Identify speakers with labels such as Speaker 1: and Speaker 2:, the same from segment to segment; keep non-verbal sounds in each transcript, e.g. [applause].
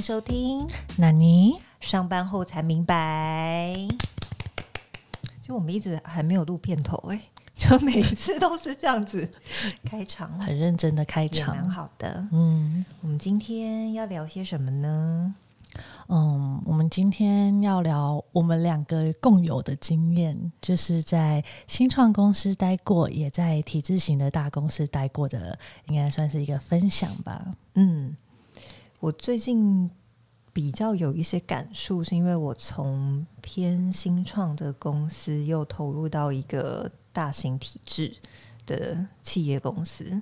Speaker 1: 迎收听。
Speaker 2: 那你
Speaker 1: 上班后才明白，就我们一直还没有录片头哎、[laughs] 就每次都是这样子开场，
Speaker 2: 很认真的开
Speaker 1: 也蛮
Speaker 2: 场，
Speaker 1: 好的。
Speaker 2: 嗯
Speaker 1: 我们今天要聊些什么呢？
Speaker 2: 嗯，我们今天要聊我们两个共有的经验，就是在新创公司待过，也在体制型的大公司待过的，应该算是一个分享吧。
Speaker 1: 嗯，我最近比较有一些感触，是因为我从偏新创的公司又投入到一个大型体制的企业公司，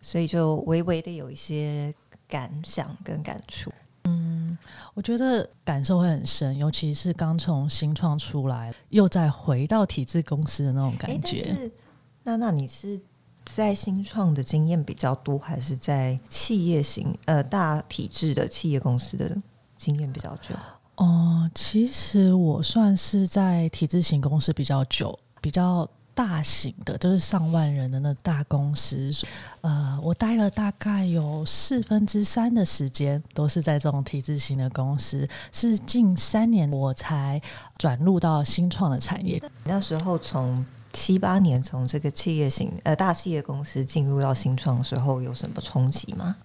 Speaker 1: 所以就微微的有一些感想跟感触。
Speaker 2: 嗯我觉得感受会很深，尤其是刚从新创出来，又再回到体制公司的那种感觉。
Speaker 1: 但是那那你是在新创的经验比较多，还是在企业型呃大体制的企业公司的经验比较久？
Speaker 2: 哦，其实我算是在体制型公司比较久，比较大型的，就是上万人的那大公司。呃，我待了大概有四分之三的时间都是在这种体制型的公司，是近三年我才转入到新创的产业。
Speaker 1: 那时候从七八年从这个企业型呃大企业公司进入到新创的时候，有什么冲击吗？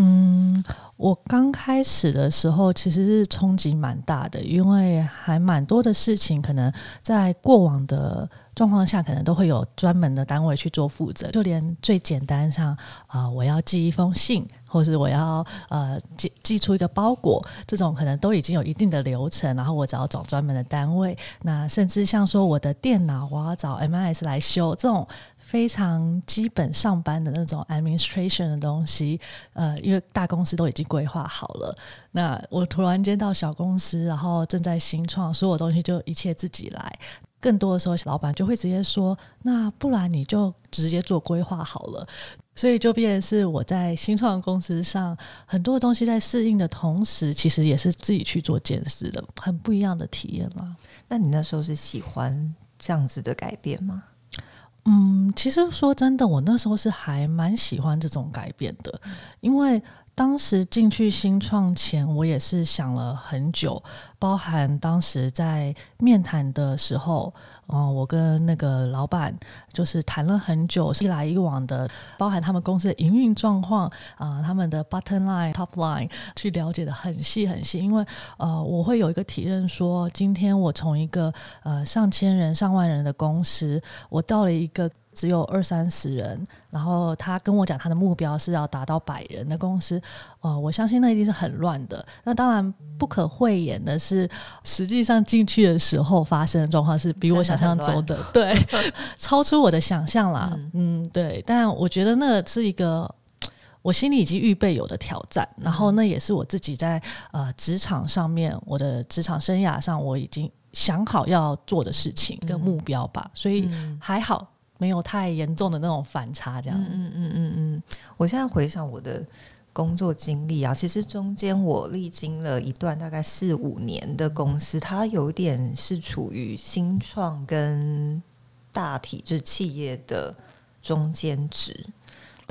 Speaker 2: 嗯，我刚开始的时候其实是冲击蛮大的，因为还蛮多的事情，可能在过往的状况下，可能都会有专门的单位去做负责，就连最简单像啊、我要寄一封信，或是我要呃寄寄出一个包裹，这种可能都已经有一定的流程，然后我只要找专门的单位。那甚至像说我的电脑，我要找 MIS 来修，这种非常基本上班的那种 administration 的东西，呃，因为大公司都已经规划好了，那我突然间到小公司，然后正在新创，所有东西就一切自己来。更多的时候，老板就会直接说：“那不然你就直接做规划好了。”所以就变成是我在新创公司上很多东西在适应的同时，其实也是自己去做见识的，很不一样的体验啦。
Speaker 1: 那你那时候是喜欢这样子的改变吗？
Speaker 2: 嗯，其实说真的，我那时候是还蛮喜欢这种改变的，因为当时进去新创前，我也是想了很久，包含当时在面谈的时候，嗯、我跟那个老板就是谈了很久，是一来一往的，包含他们公司的营运状况啊、他们的 bottom line、top line 去了解的很细很细，因为呃，我会有一个体认说，今天我从一个呃上千人、上万人的公司，我到了一个只有二三十人，然后他跟我讲他的目标是要达到百人的公司，哦，我相信那一定是很乱的。那当然不可讳言的是，实际上进去的时候发生的状况是比我想象中的对，[laughs] 超出我的想象啦。嗯对。但我觉得那是一个。我心里已经预备有的挑战，然后那也是我自己在呃职场上面，我的职场生涯上，我已经想好要做的事情跟目标吧，所以还好没有太严重的那种反差，这样。
Speaker 1: 嗯嗯嗯嗯，我现在回想我的工作经历啊，其实中间我历经了一段大概四五年的公司，它有点是处于新创跟大体制企业的中间值。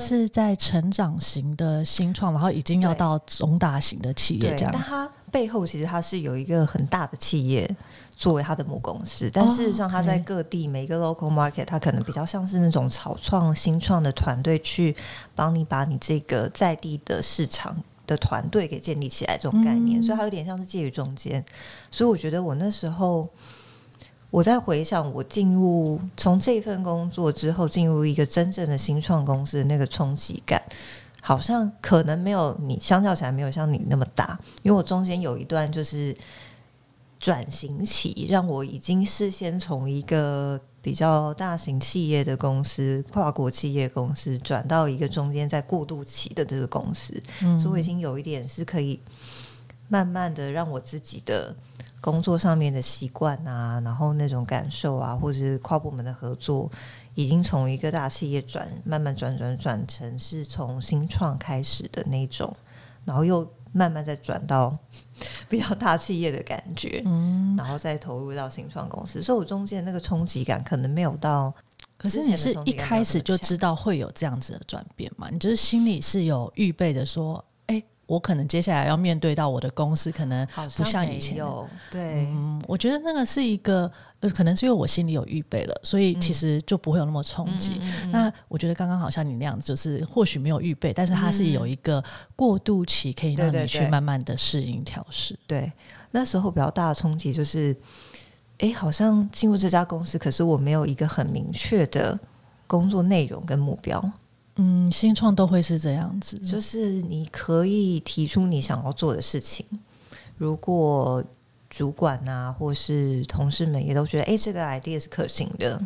Speaker 2: 是在成长型的新创，然后已经要到中大型的企业
Speaker 1: 对，
Speaker 2: 这样
Speaker 1: 但。它背后其实它是有一个很大的企业作为它的母公司，但事实上它在各地每一个 local market，它可能比较像是那种草创新创的团队去帮你把你这个在地的市场。的团队给建立起来这种概念，
Speaker 2: 嗯
Speaker 1: 所以它有点像是介于中间。所以我觉得我那时候我在回想我进入从这份工作之后进入一个真正的新创公司的那个冲击感，好像可能没有你相较起来没有像你那么大，因为我中间有一段就是转型期，让我已经事先从一个比较大型企业的公司、跨国企业公司转到一个中间在过渡期的这个公司，
Speaker 2: 嗯。
Speaker 1: 所以我已经有一点是可以慢慢的让我自己的工作上面的习惯啊，然后那种感受啊，或者是跨部门的合作，已经从一个大企业转慢慢转转转成是从新创开始的那种，然后又慢慢再转到 [laughs] 比较大企业的感觉，
Speaker 2: 嗯，
Speaker 1: 然后再投入到新创公司，所以我中间那个冲击感可能没有到
Speaker 2: 可是你是一开始就知道会有这样子的转变嘛？你就是心里是有预备的说，哎、我可能接下来要面对到我的公司，可能不像以前
Speaker 1: 有对，
Speaker 2: 嗯，我觉得那个是一个，呃，可能是因为我心里有预备了，所以其实就不会有那么冲击。那我觉得刚刚好像你那样子，就是或许没有预备，但是它是有一个过渡期，可以让你去慢慢的适应调试。
Speaker 1: 对，那时候比较大的冲击就是，哎，好像进入这家公司，可是我没有一个很明确的工作内容跟目标。
Speaker 2: 嗯，新创都会是这样子，
Speaker 1: 就是你可以提出你想要做的事情，如果主管啊或是同事们也都觉得，哎，这个 idea 是可行的，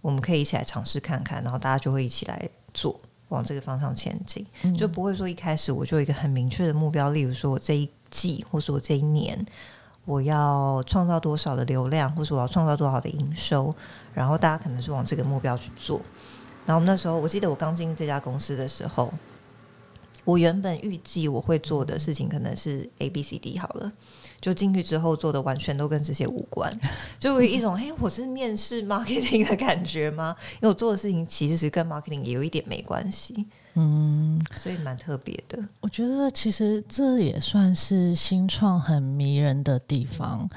Speaker 1: 我们可以一起来尝试看看，然后大家就会一起来做，往这个方向前进，就不会说一开始我就有一个很明确的目标，例如说我这一季或是我这一年我要创造多少的流量，或是我要创造多少的营收，然后大家可能是往这个目标去做。然后我们那时候，我记得我刚进这家公司的时候，我原本预计我会做的事情可能是 A、B、C、D 好了，就进去之后做的完全都跟这些无关，[laughs] 就有一种哎，我是面试 marketing 的感觉吗？因为我做的事情其实是跟 marketing 也有一点没关系，嗯，所以蛮特别的。
Speaker 2: 我觉得其实这也算是新创很迷人的地方，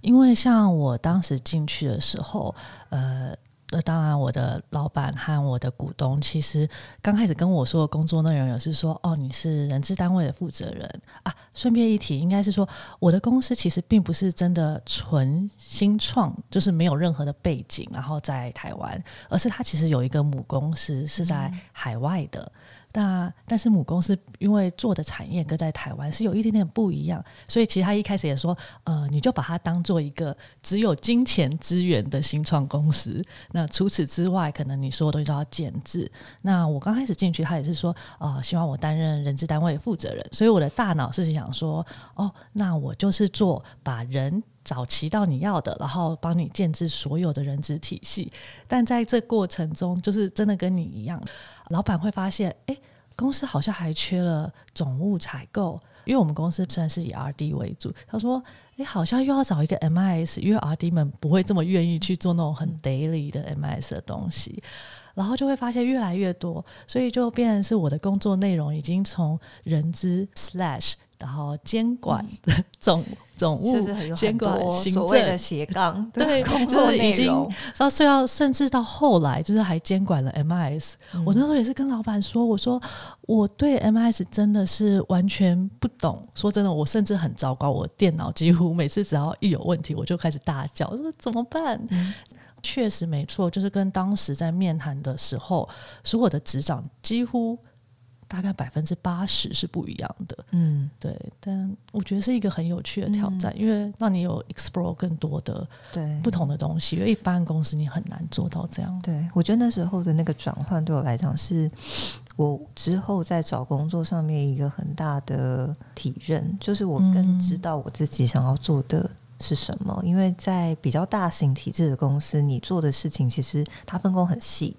Speaker 2: 因为像我当时进去的时候，呃。那当然，我的老板和我的股东其实刚开始跟我说的工作内容也是说，哦，你是人资单位的负责人啊。顺便一提，应该是说我的公司其实并不是真的纯新创，就是没有任何的背景，然后在台湾，而是它其实有一个母公司是在海外的。那但是母公司因为做的产业跟在台湾是有一点点不一样，所以其实他一开始也说，呃，你就把它当做一个只有金钱资源的新创公司。那除此之外，可能你所有东西都要建制。那我刚开始进去，他也是说，呃，希望我担任人资单位负责人。所以我的大脑是想说，哦，那我就是做把人找齐到你要的，然后帮你建制所有的人资体系。但在这过程中，就是真的跟你一样。老板会发现，哎，公司好像还缺了总务采购，因为我们公司虽然是以 R D 为主。他说，哎，好像又要找一个 M I S，因为 R D 们不会这么愿意去做那种很 daily 的 M I S 的东西，然后就会发现越来越多，所以就变成是我的工作内容已经从人资 slash。然后监管总总务监管行政
Speaker 1: 的斜杠
Speaker 2: 对
Speaker 1: 工作内容，
Speaker 2: 然后是要甚至到后来就是还监管了 MIS。我那时候也是跟老板说，我说我对 MIS 真的是完全不懂。说真的，我甚至很糟糕，我电脑几乎每次只要一有问题，我就开始大叫，我说怎么办？确实没错，就是跟当时在面谈的时候，所有的职掌几乎。大概百分之八十是不一样的，嗯，对，但我觉得是一个很有趣的挑战，因为让你有 explore 更多的
Speaker 1: 对
Speaker 2: 不同的东西，因为一般公司你很难做到这样。
Speaker 1: 对我觉得那时候的那个转换对我来讲，是我之后在找工作上面一个很大的体认，就是我更知道我自己想要做的是什么。因为在比较大型体制的公司，你做的事情其实它分工很细，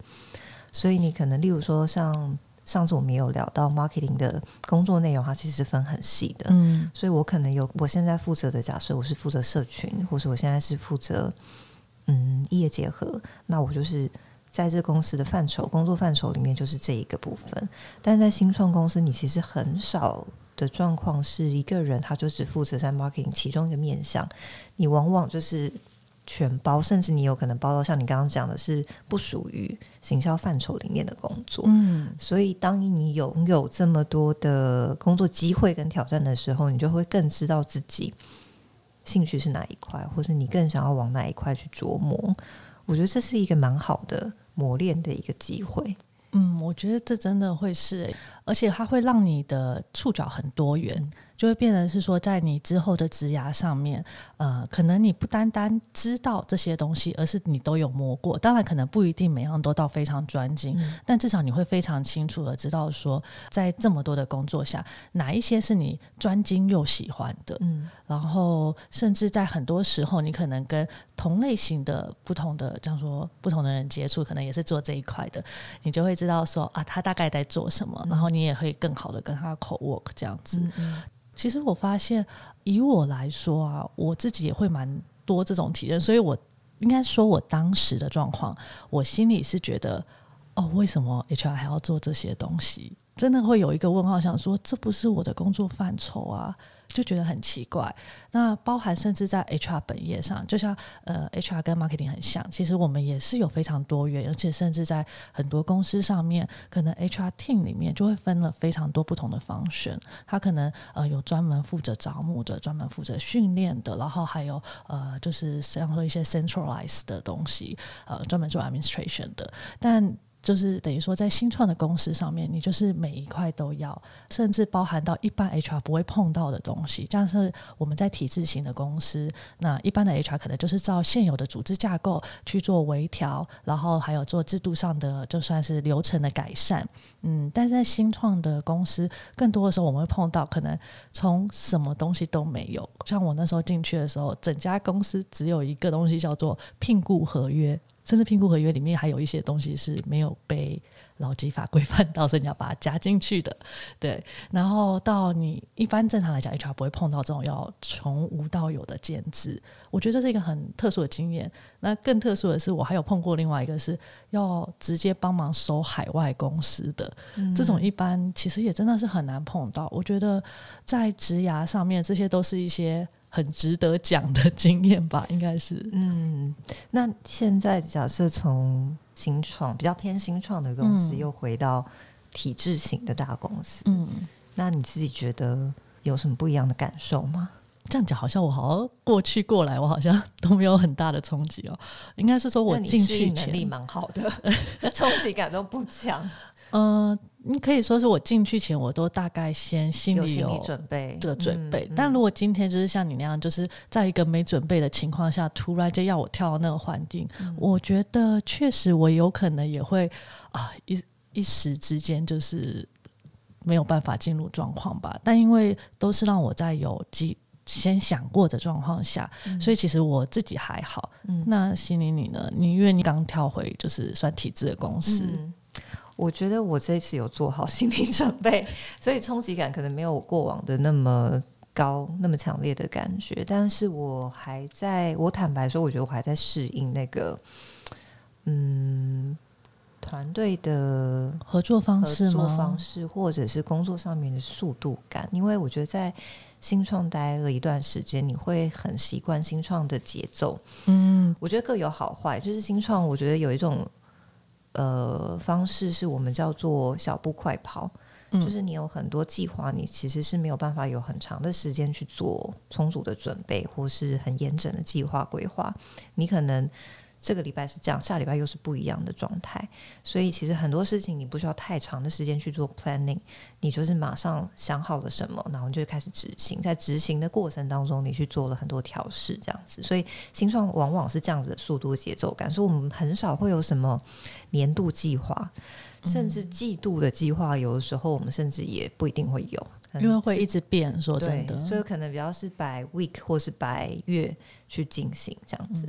Speaker 1: 所以你可能例如说像。上次我们也有聊到 marketing 的工作内容，它其实是分很细的。嗯，所以我可能有我现在负责的，假设我是负责社群，或是我现在是负责嗯业结合，那我就是在这公司的范畴工作范畴里面就是这一个部分。但在新创公司，你其实很少的状况是一个人他就只负责在 marketing 其中一个面向，你往往就是。全包，甚至你有可能包到像你刚刚讲的，是不属于行销范畴里面的工作。嗯，所以当你拥有这么多的工作机会跟挑战的时候，你就会更知道自己兴趣是哪一块，或是你更想要往哪一块去琢磨。我觉得这是一个蛮好的磨练的一个机会。
Speaker 2: 嗯，我觉得这真的会是，而且它会让你的触角很多元。就会变成是说，在你之后的职涯上面，呃，可能你不单单知道这些东西，而是你都有摸过。当然，可能不一定每样都到非常专精，但至少你会非常清楚的知道说，在这么多的工作下，哪一些是你专精又喜欢的。嗯，然后甚至在很多时候，你可能跟同类型的不同的，这样说不同的人接触，可能也是做这一块的，你就会知道说啊，他大概在做什么，然后你也会更好的跟他口 work 这样子。其实我发现，以我来说啊，我自己也会蛮多这种体验，所以我应该说，我当时的状况，我心里是觉得，哦，为什么 HR 还要做这些东西？真的会有一个问号，想说这不是我的工作范畴啊。就觉得很奇怪。那包含甚至在 HR 本业上，就像呃 HR 跟 marketing 很像，其实我们也是有非常多元，而且甚至在很多公司上面，可能 HR team 里面就会分了非常多不同的方选。他可能呃有专门负责招募的，专门负责训练的，然后还有呃就是像说一些 centralized 的东西，呃专门做 administration 的，但。就是等于说，在新创的公司上面，你就是每一块都要，甚至包含到一般 HR 不会碰到的东西。像是我们在体制型的公司，那一般的 HR 可能就是照现有的组织架构去做微调，然后还有做制度上的，就算是流程的改善。嗯，但是在新创的公司，更多的时候我们会碰到，可能从什么东西都没有。像我那时候进去的时候，整家公司只有一个东西叫做聘雇合约。甚至评估合约里面还有一些东西是没有被劳基法规范到，所以你要把它加进去的。对，然后到你一般正常来讲，HR 不会碰到这种要从无到有的兼职。我觉得这是一个很特殊的经验。那更特殊的是，我还有碰过另外一个是要直接帮忙收海外公司的这种，一般其实也真的是很难碰到。我觉得在职涯上面，这些都是一些。很值得讲的经验吧，应该是。
Speaker 1: 嗯，那现在假设从新创比较偏新创的公司，又回到体制型的大公司，嗯，那你自己觉得有什么不一样的感受吗？
Speaker 2: 这样讲好像我好像过去过来，我好像都没有很大的冲击哦。应该是说我进去
Speaker 1: 能力蛮好的，[laughs] 冲击感都不强。
Speaker 2: 嗯。你可以说是我进去前，我都大概先心里有
Speaker 1: 准备
Speaker 2: 这个准备。但如果今天就是像你那样，就是在一个没准备的情况下，突然间要我跳到那个环境，我觉得确实我有可能也会啊一一时之间就是没有办法进入状况吧。但因为都是让我在有机先想过的状况下，所以其实我自己还好。那心里你呢？你因为你刚跳回就是算体制的公司。
Speaker 1: 我觉得我这次有做好 [laughs] 心理准备，所以冲击感可能没有过往的那么高、那么强烈的感觉。但是我还在，我坦白说，我觉得我还在适应那个，嗯，团队的
Speaker 2: 合作方式、
Speaker 1: 合作方式，或者是工作上面的速度感。因为我觉得在新创待了一段时间，你会很习惯新创的节奏。嗯，我觉得各有好坏。就是新创，我觉得有一种。呃，方式是我们叫做小步快跑，就是你有很多计划，你其实是没有办法有很长的时间去做充足的准备，或是很严整的计划规划，你可能。这个礼拜是这样，下礼拜又是不一样的状态，所以其实很多事情你不需要太长的时间去做 planning，你就是马上想好了什么，然后就开始执行，在执行的过程当中，你去做了很多调试，这样子，所以新创往往是这样子的速度节奏感，所以我们很少会有什么年度计划，甚至季度的计划，有的时候我们甚至也不一定会有，
Speaker 2: 因为会一直变，说真的，
Speaker 1: 所以可能比较是百 week 或是百月去进行这样子。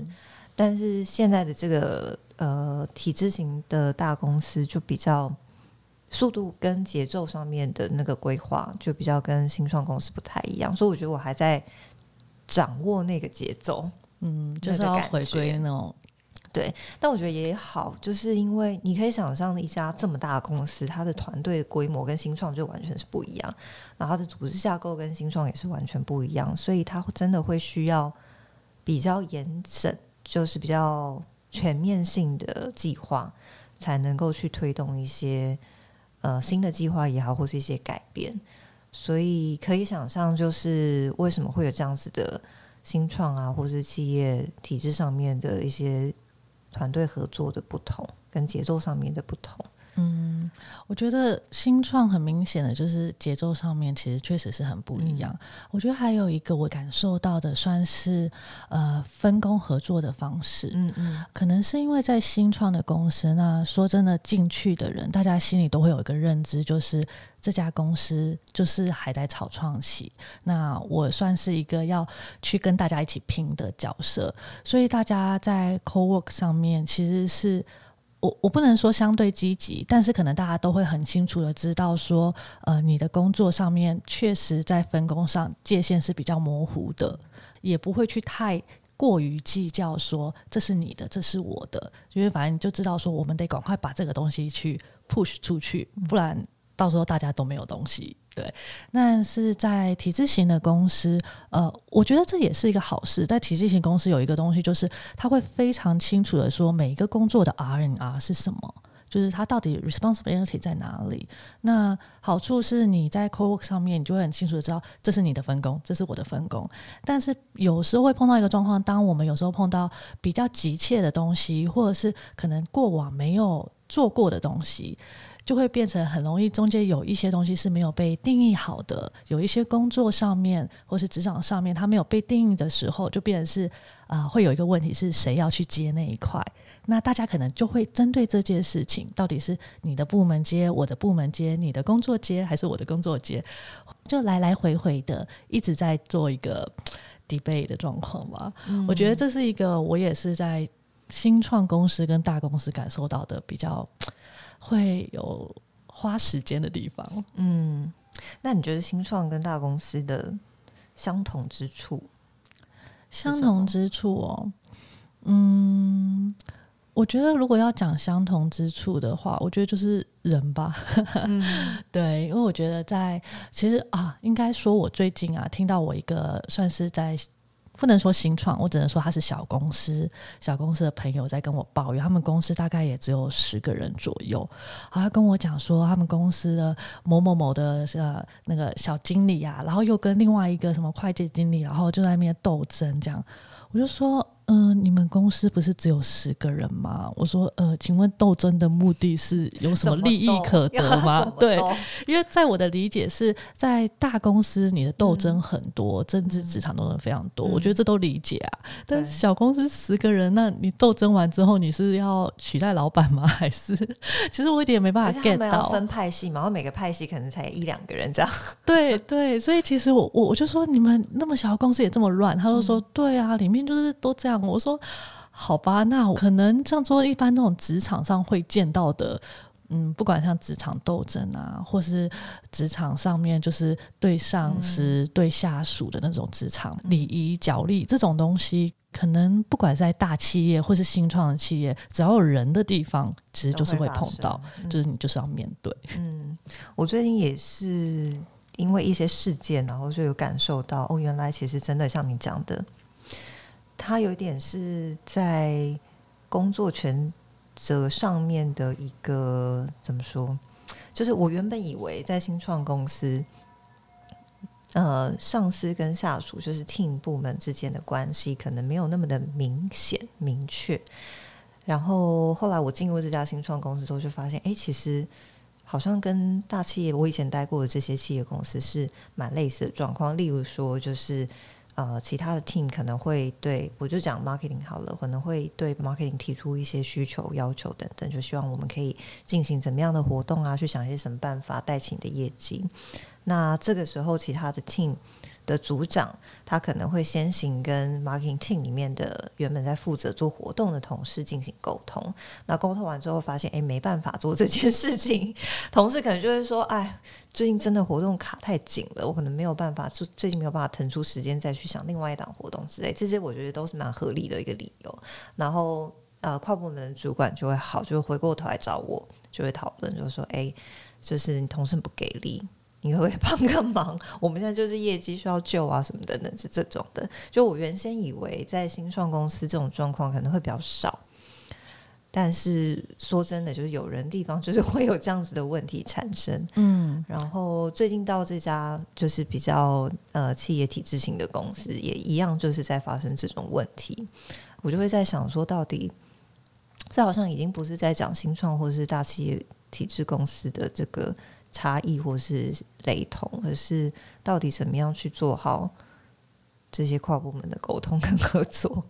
Speaker 1: 但是现在的这个呃体制型的大公司就比较速度跟节奏上面的那个规划就比较跟新创公司不太一样，所以我觉得我还在掌握那个节奏，
Speaker 2: 嗯，就是要回归那种
Speaker 1: 对。但我觉得也好，就是因为你可以想象一家这么大的公司，它的团队规模跟新创就完全是不一样，然后它的组织架构跟新创也是完全不一样，所以它真的会需要比较严审。就是比较全面性的计划，才能够去推动一些呃新的计划也好，或是一些改变。所以可以想象，就是为什么会有这样子的新创啊，或是企业体制上面的一些团队合作的不同，跟节奏上面的不同。
Speaker 2: 嗯，我觉得新创很明显的就是节奏上面其实确实是很不一样。我觉得还有一个我感受到的，算是呃分工合作的方式。嗯嗯，可能是因为在新创的公司，那说真的进去的人，大家心里都会有一个认知，就是这家公司就是还在草创期。那我算是一个要去跟大家一起拼的角色，所以大家在 co work 上面其实是。我我不能说相对积极，但是可能大家都会很清楚的知道说，呃，你的工作上面确实在分工上界限是比较模糊的，也不会去太过于计较说这是你的，这是我的，因为反正你就知道说，我们得赶快把这个东西去 push 出去，不然到时候大家都没有东西。对，那是在体制型的公司，呃，我觉得这也是一个好事。在体制型公司有一个东西，就是他会非常清楚的说每一个工作的 R N R 是什么，就是它到底 responsibility 在哪里。那好处是你在 co work 上面，你就会很清楚的知道这是你的分工，这是我的分工。但是有时候会碰到一个状况，当我们有时候碰到比较急切的东西，或者是可能过往没有做过的东西。就会变成很容易，中间有一些东西是没有被定义好的，有一些工作上面或是职场上面，它没有被定义的时候，就变成是啊，会有一个问题是谁要去接那一块？那大家可能就会针对这件事情，到底是你的部门接，我的部门接，你的工作接，还是我的工作接？就来来回回的一直在做一个 [tsk] debate 的状况吧。我觉得这是一个我也是在新创公司跟大公司感受到的比较。会有花时间的地方，
Speaker 1: 嗯，那你觉得新创跟大公司的相同之处？
Speaker 2: 相同之处哦，嗯，我觉得如果要讲相同之处的话，我觉得就是人吧，[laughs] 对，因为我觉得在其实啊，应该说我最近啊，听到我一个算是在。不能说新创，我只能说他是小公司。小公司的朋友在跟我抱怨，他们公司大概也只有十个人左右。他跟我讲说，他们公司的某某某的呃那个小经理啊，然后又跟另外一个什么会计经理，然后就在那边斗争，这样。我就说。嗯，你们公司不是只有十个人吗？我说，呃，请问斗争的目的是有什么利益可得吗？[laughs] 对，因为在我的理解是在大公司，你的斗争很多，政治职场斗争非常多，我觉得这都理解啊。但是小公司十个人，那你斗争完之后，你是要取代老板吗？还是 [laughs] 其实我一点没办法 get 到
Speaker 1: 分派系嘛？然后每个派系可能才一两个人这样。
Speaker 2: 对对，所以其实我我我就说，你们那么小的公司也这么乱？他就说，对啊，里面就是都这样。我说好吧，那可能像说一般那种职场上会见到的，嗯，不管像职场斗争啊，或是职场上面就是对上司、对下属的那种职场礼仪、角力这种东西，可能不管在大企业或是新创的企业，只要有人的地方，其实就是会碰到，就是你就是要面对。
Speaker 1: 嗯，我最近也是因为一些事件，然后就有感受到，哦，原来其实真的像你讲的。他有点是在工作权责上面的一个怎么说？就是我原本以为在新创公司，呃，上司跟下属就是 team 部门之间的关系可能没有那么的明显明确。然后后来我进入这家新创公司之后，就发现，哎，其实好像跟大企业我以前待过的这些企业公司是蛮类似的状况。例如说，就是。呃，其他的 team 可能会对我就讲 marketing 好了，可能会对 marketing 提出一些需求、要求等等，就希望我们可以进行怎么样的活动啊，去想一些什么办法带起你的业绩。那这个时候，其他的 team。的组长，他可能会先行跟 marketing 里面的原本在负责做活动的同事进行沟通。那沟通完之后，发现哎没办法做这件事情，[laughs] 同事可能就会说：“哎，最近真的活动卡太紧了，我可能没有办法，最最近没有办法腾出时间再去想另外一档活动之类。”这些我觉得都是蛮合理的一个理由。然后呃，跨部门的主管就会好，就会回过头来找我，就会讨论，就说：“哎，就是你同事不给力。”你会不会帮个忙？[laughs] 我们现在就是业绩需要救啊，什么等等是这种的。就我原先以为在新创公司这种状况可能会比较少，但是说真的，就是有人地方就是会有这样子的问题产生。嗯，然后最近到这家就是比较呃企业体制型的公司，也一样就是在发生这种问题。我就会在想说，到底这好像已经不是在讲新创或者是大企业体制公司的这个。差异或是雷同，而是到底怎么样去做好这些跨部门的沟通跟合作？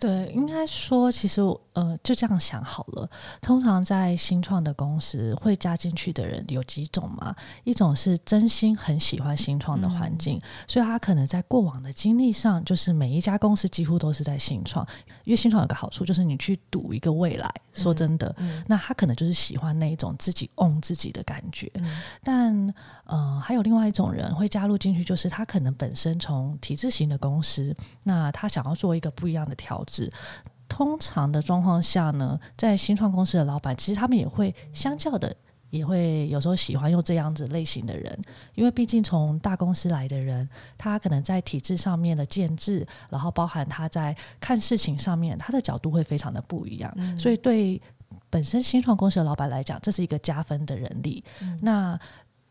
Speaker 2: 对，应该说，其实呃，就这样想好了。通常在新创的公司会加进去的人有几种嘛？一种是真心很喜欢新创的环境，所以他可能在过往的经历上，就是每一家公司几乎都是在新创。因为新创有个好处，就是你去赌一个未来。说真的，那他可能就是喜欢那一种自己 own 自己的感觉。但呃，还有另外一种人会加入进去，就是他可能本身从体制型的公司，那他想要做一个不一样的调。通常的状况下呢，在新创公司的老板，其实他们也会相较的也会有时候喜欢用这样子类型的人，因为毕竟从大公司来的人，他可能在体制上面的建制，然后包含他在看事情上面，他的角度会非常的不一样，所以对本身新创公司的老板来讲，这是一个加分的人力。那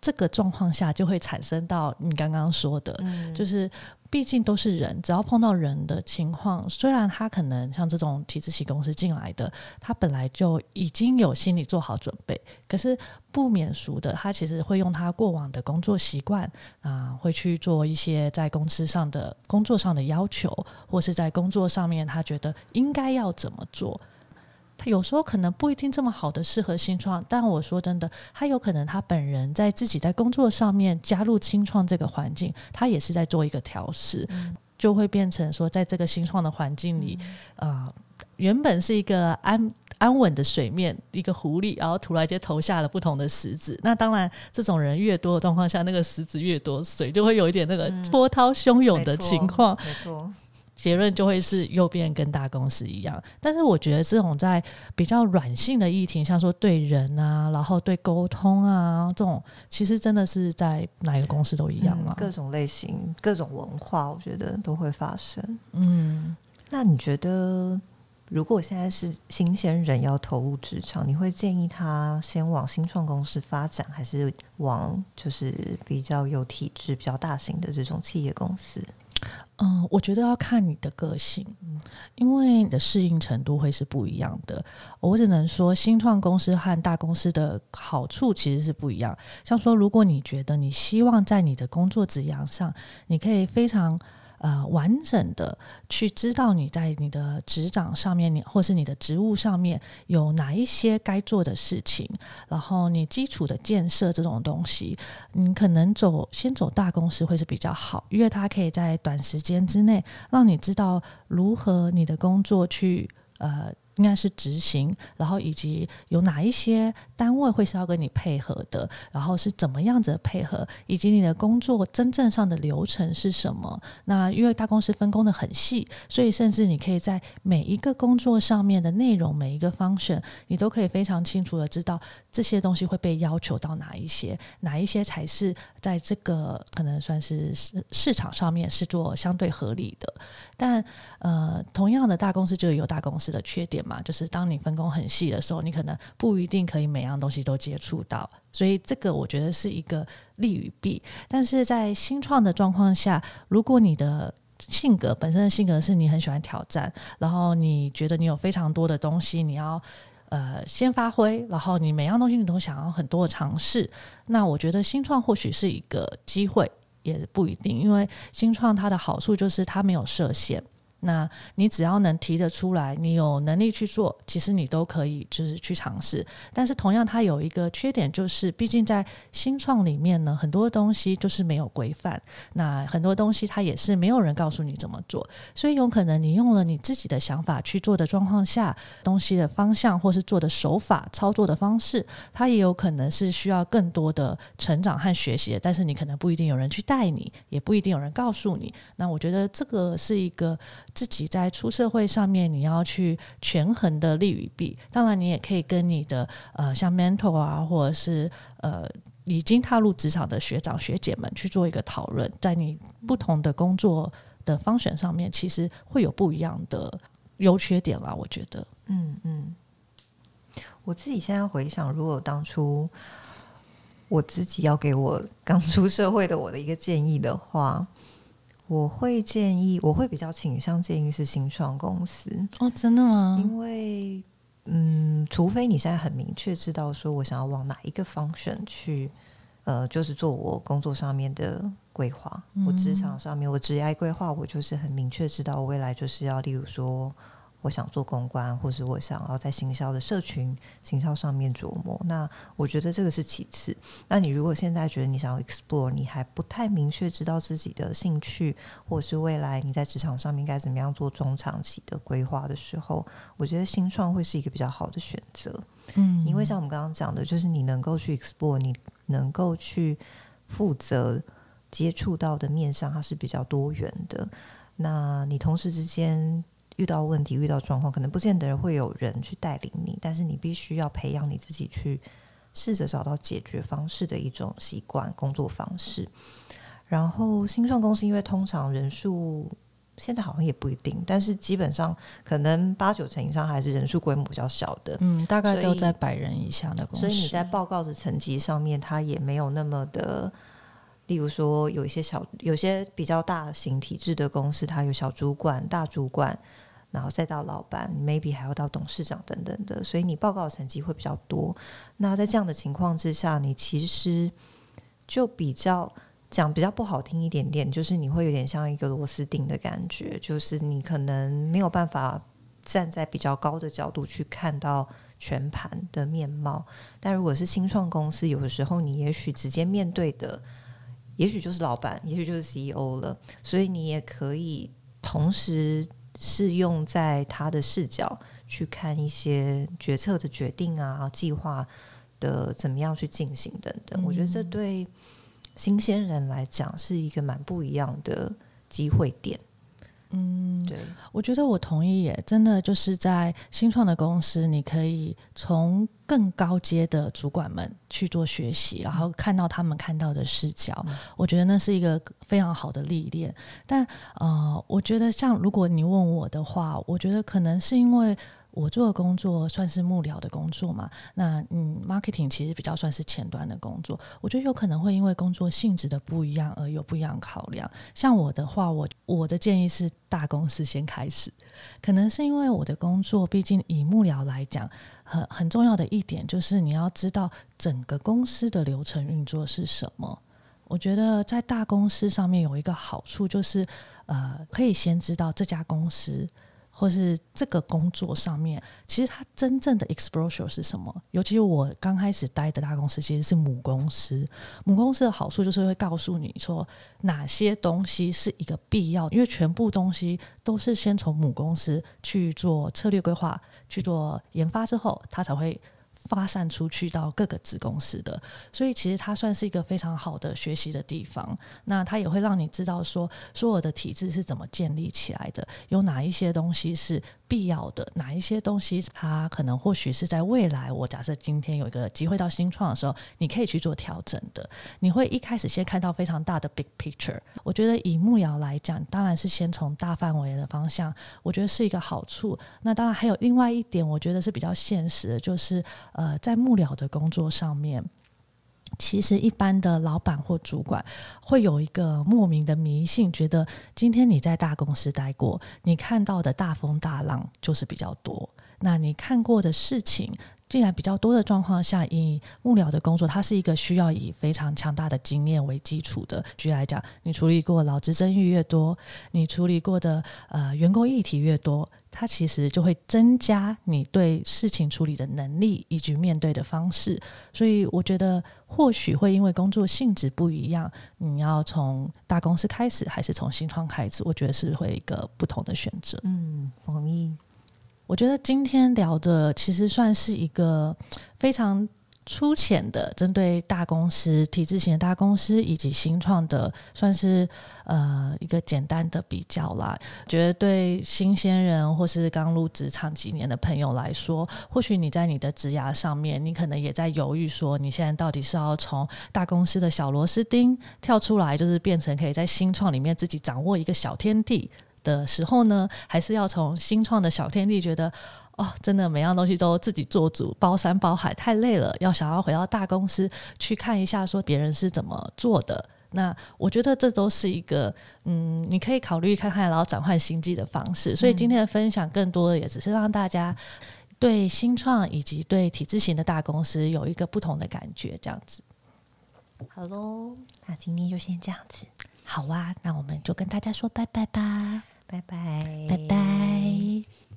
Speaker 2: 这个状况下就会产生到你刚刚说的，就是毕竟都是人，只要碰到人的情况，虽然他可能像这种体制系公司进来的，他本来就已经有心理做好准备，可是不免俗的，他其实会用他过往的工作习惯啊，会去做一些在公司上的工作上的要求，或是在工作上面他觉得应该要怎么做。他有时候可能不一定这么好的适合新创，但我说真的，他有可能他本人在自己在工作上面加入新创这个环境，他也是在做一个调试，就会变成说，在这个新创的环境里，啊，原本是一个安安稳的水面，一个狐狸，然后突然间投下了不同的石子。那当然，这种人越多的状况下，那个石子越多，水就会有一点那个波涛汹涌的情况。
Speaker 1: 没错。
Speaker 2: 结论就会是右边跟大公司一样，但是我觉得这种在比较软性的议题，像说对人啊，然后对沟通啊，这种其实真的是在哪一个公司都一样嘛。
Speaker 1: 各种类型、各种文化，我觉得都会发生。嗯，那你觉得，如果现在是新鲜人要投入职场，你会建议他先往新创公司发展，还是往就是比较有体制、比较大型的这种企业公司？
Speaker 2: 嗯，我觉得要看你的个性，因为你的适应程度会是不一样的。我只能说，新创公司和大公司的好处其实是不一样。像说，如果你觉得你希望在你的工作职涯上，你可以非常。呃，完整的去知道你在你的职掌上面，你或是你的职务上面有哪一些该做的事情，然后你基础的建设这种东西，你可能走先走大公司会是比较好，因为它可以在短时间之内让你知道如何你的工作去呃。应该是执行，然后以及有哪一些单位会是要跟你配合的，然后是怎么样子的配合，以及你的工作真正上的流程是什么？那因为大公司分工的很细，所以甚至你可以在每一个工作上面的内容，每一个方选，你都可以非常清楚的知道这些东西会被要求到哪一些，哪一些才是在这个可能算是市市场上面是做相对合理的。但呃，同样的大公司就有大公司的缺点。嘛，就是当你分工很细的时候，你可能不一定可以每样东西都接触到，所以这个我觉得是一个利与弊。但是在新创的状况下，如果你的性格本身的性格是你很喜欢挑战，然后你觉得你有非常多的东西你要呃先发挥，然后你每样东西你都想要很多的尝试，那我觉得新创或许是一个机会，也不一定，因为新创它的好处就是它没有设限。那你只要能提得出来，你有能力去做，其实你都可以就是去尝试。但是同样，它有一个缺点，就是毕竟在新创里面呢，很多东西就是没有规范。那很多东西它也是没有人告诉你怎么做，所以有可能你用了你自己的想法去做的状况下，东西的方向或是做的手法、操作的方式，它也有可能是需要更多的成长和学习。但是你可能不一定有人去带你，也不一定有人告诉你。那我觉得这个是一个。自己在出社会上面，你要去权衡的利与弊。当然，你也可以跟你的呃，像 mentor 啊，或者是呃，已经踏入职场的学长学姐们去做一个讨论。在你不同的工作的方选上面，其实会有不一样的优缺点啦。我觉得，嗯嗯，
Speaker 1: 我自己现在回想，如果当初我自己要给我刚出社会的我的一个建议的话。我会建议，我会比较倾向建议是新创公司
Speaker 2: 哦，真的吗？
Speaker 1: 因为，嗯，除非你现在很明确知道说我想要往哪一个方向去，呃，就是做我工作上面的规划，我职场上面我职业规划，我就是很明确知道我未来就是要，例如说。我想做公关，或是我想要在行销的社群行销上面琢磨。那我觉得这个是其次。那你如果现在觉得你想要 explore，你还不太明确知道自己的兴趣，或是未来你在职场上面该怎么样做中长期的规划的时候，我觉得新创会是一个比较好的选择。嗯，因为像我们刚刚讲的，就是你能够去 explore，你能够去负责接触到的面向，它是比较多元的。那你同时之间。遇到问题、遇到状况，可能不见得会有人去带领你，但是你必须要培养你自己去试着找到解决方式的一种习惯工作方式。然后新创公司因为通常人数现在好像也不一定，但是基本上可能八九成以上还是人数规模比较小的，
Speaker 2: 嗯，大概都在百人以下的公司。
Speaker 1: 所以你在报告的层级上面，它也没有那么的。例如说，有一些小、有些比较大型体制的公司，它有小主管、大主管，然后再到老板，maybe 还要到董事长等等的，所以你报告的成绩会比较多。那在这样的情况之下，你其实就比较讲比较不好听一点点，就是你会有点像一个螺丝钉的感觉，就是你可能没有办法站在比较高的角度去看到全盘的面貌。但如果是新创公司，有的时候你也许直接面对的。也许就是老板，也许就是 CEO 了，所以你也可以同时是用在他的视角去看一些决策的决定啊、计划的怎么样去进行等等。我觉得这对新鲜人来讲是一个蛮不一样的机会点。嗯，对，
Speaker 2: 我觉得我同意，耶真的就是在新创的公司，你可以从更高阶的主管们去做学习，然后看到他们看到的视角，我觉得那是一个非常好的历练。但呃，我觉得像如果你问我的话，我觉得可能是因为。我做的工作算是幕僚的工作嘛？那嗯，marketing 其实比较算是前端的工作。我觉得有可能会因为工作性质的不一样而有不一样考量。像我的话，我我的建议是大公司先开始，可能是因为我的工作，毕竟以幕僚来讲，很很重要的一点就是你要知道整个公司的流程运作是什么。我觉得在大公司上面有一个好处就是，呃，可以先知道这家公司。或是这个工作上面，其实它真正的 exposure 是什么？尤其是我刚开始待的大公司，其实是母公司。母公司的好处就是会告诉你说哪些东西是一个必要，因为全部东西都是先从母公司去做策略规划、去做研发之后，它才会。发散出去到各个子公司的，所以其实它算是一个非常好的学习的地方。那它也会让你知道说，所有的体制是怎么建立起来的，有哪一些东西是必要的，哪一些东西它可能或许是在未来，我假设今天有一个机会到新创的时候，你可以去做调整的。你会一开始先看到非常大的 big picture。我觉得以幕僚来讲，当然是先从大范围的方向，我觉得是一个好处。那当然还有另外一点，我觉得是比较现实的，就是。呃，在幕僚的工作上面，其实一般的老板或主管会有一个莫名的迷信，觉得今天你在大公司待过，你看到的大风大浪就是比较多，那你看过的事情。进来比较多的状况下，以幕僚的工作，它是一个需要以非常强大的经验为基础的。举例来讲，你处理过劳资争议越多，你处理过的呃员工议题越多，它其实就会增加你对事情处理的能力以及面对的方式。所以，我觉得或许会因为工作性质不一样，你要从大公司开始，还是从新创开始，我觉得是会一个不同的选择。
Speaker 1: 嗯，同意。
Speaker 2: 我觉得今天聊的其实算是一个非常粗浅的，针对大公司、体制型的大公司以及新创的，算是呃一个简单的比较啦。觉得对新鲜人或是刚入职场几年的朋友来说，或许你在你的职涯上面，你可能也在犹豫，说你现在到底是要从大公司的小螺丝钉跳出来，就是变成可以在新创里面自己掌握一个小天地。的时候呢，还是要从新创的小天地觉得哦，真的每样东西都自己做主，包山包海太累了，要想要回到大公司去看一下，说别人是怎么做的。那我觉得这都是一个嗯，你可以考虑看看，然后转换心机的方式。所以今天的分享更多的也只是让大家对新创以及对体制型的大公司有一个不同的感觉，这样子。
Speaker 1: 好喽，那今天就先这样子。
Speaker 2: 好啊，那我们就跟大家说拜拜吧。
Speaker 1: 拜拜，
Speaker 2: 拜拜。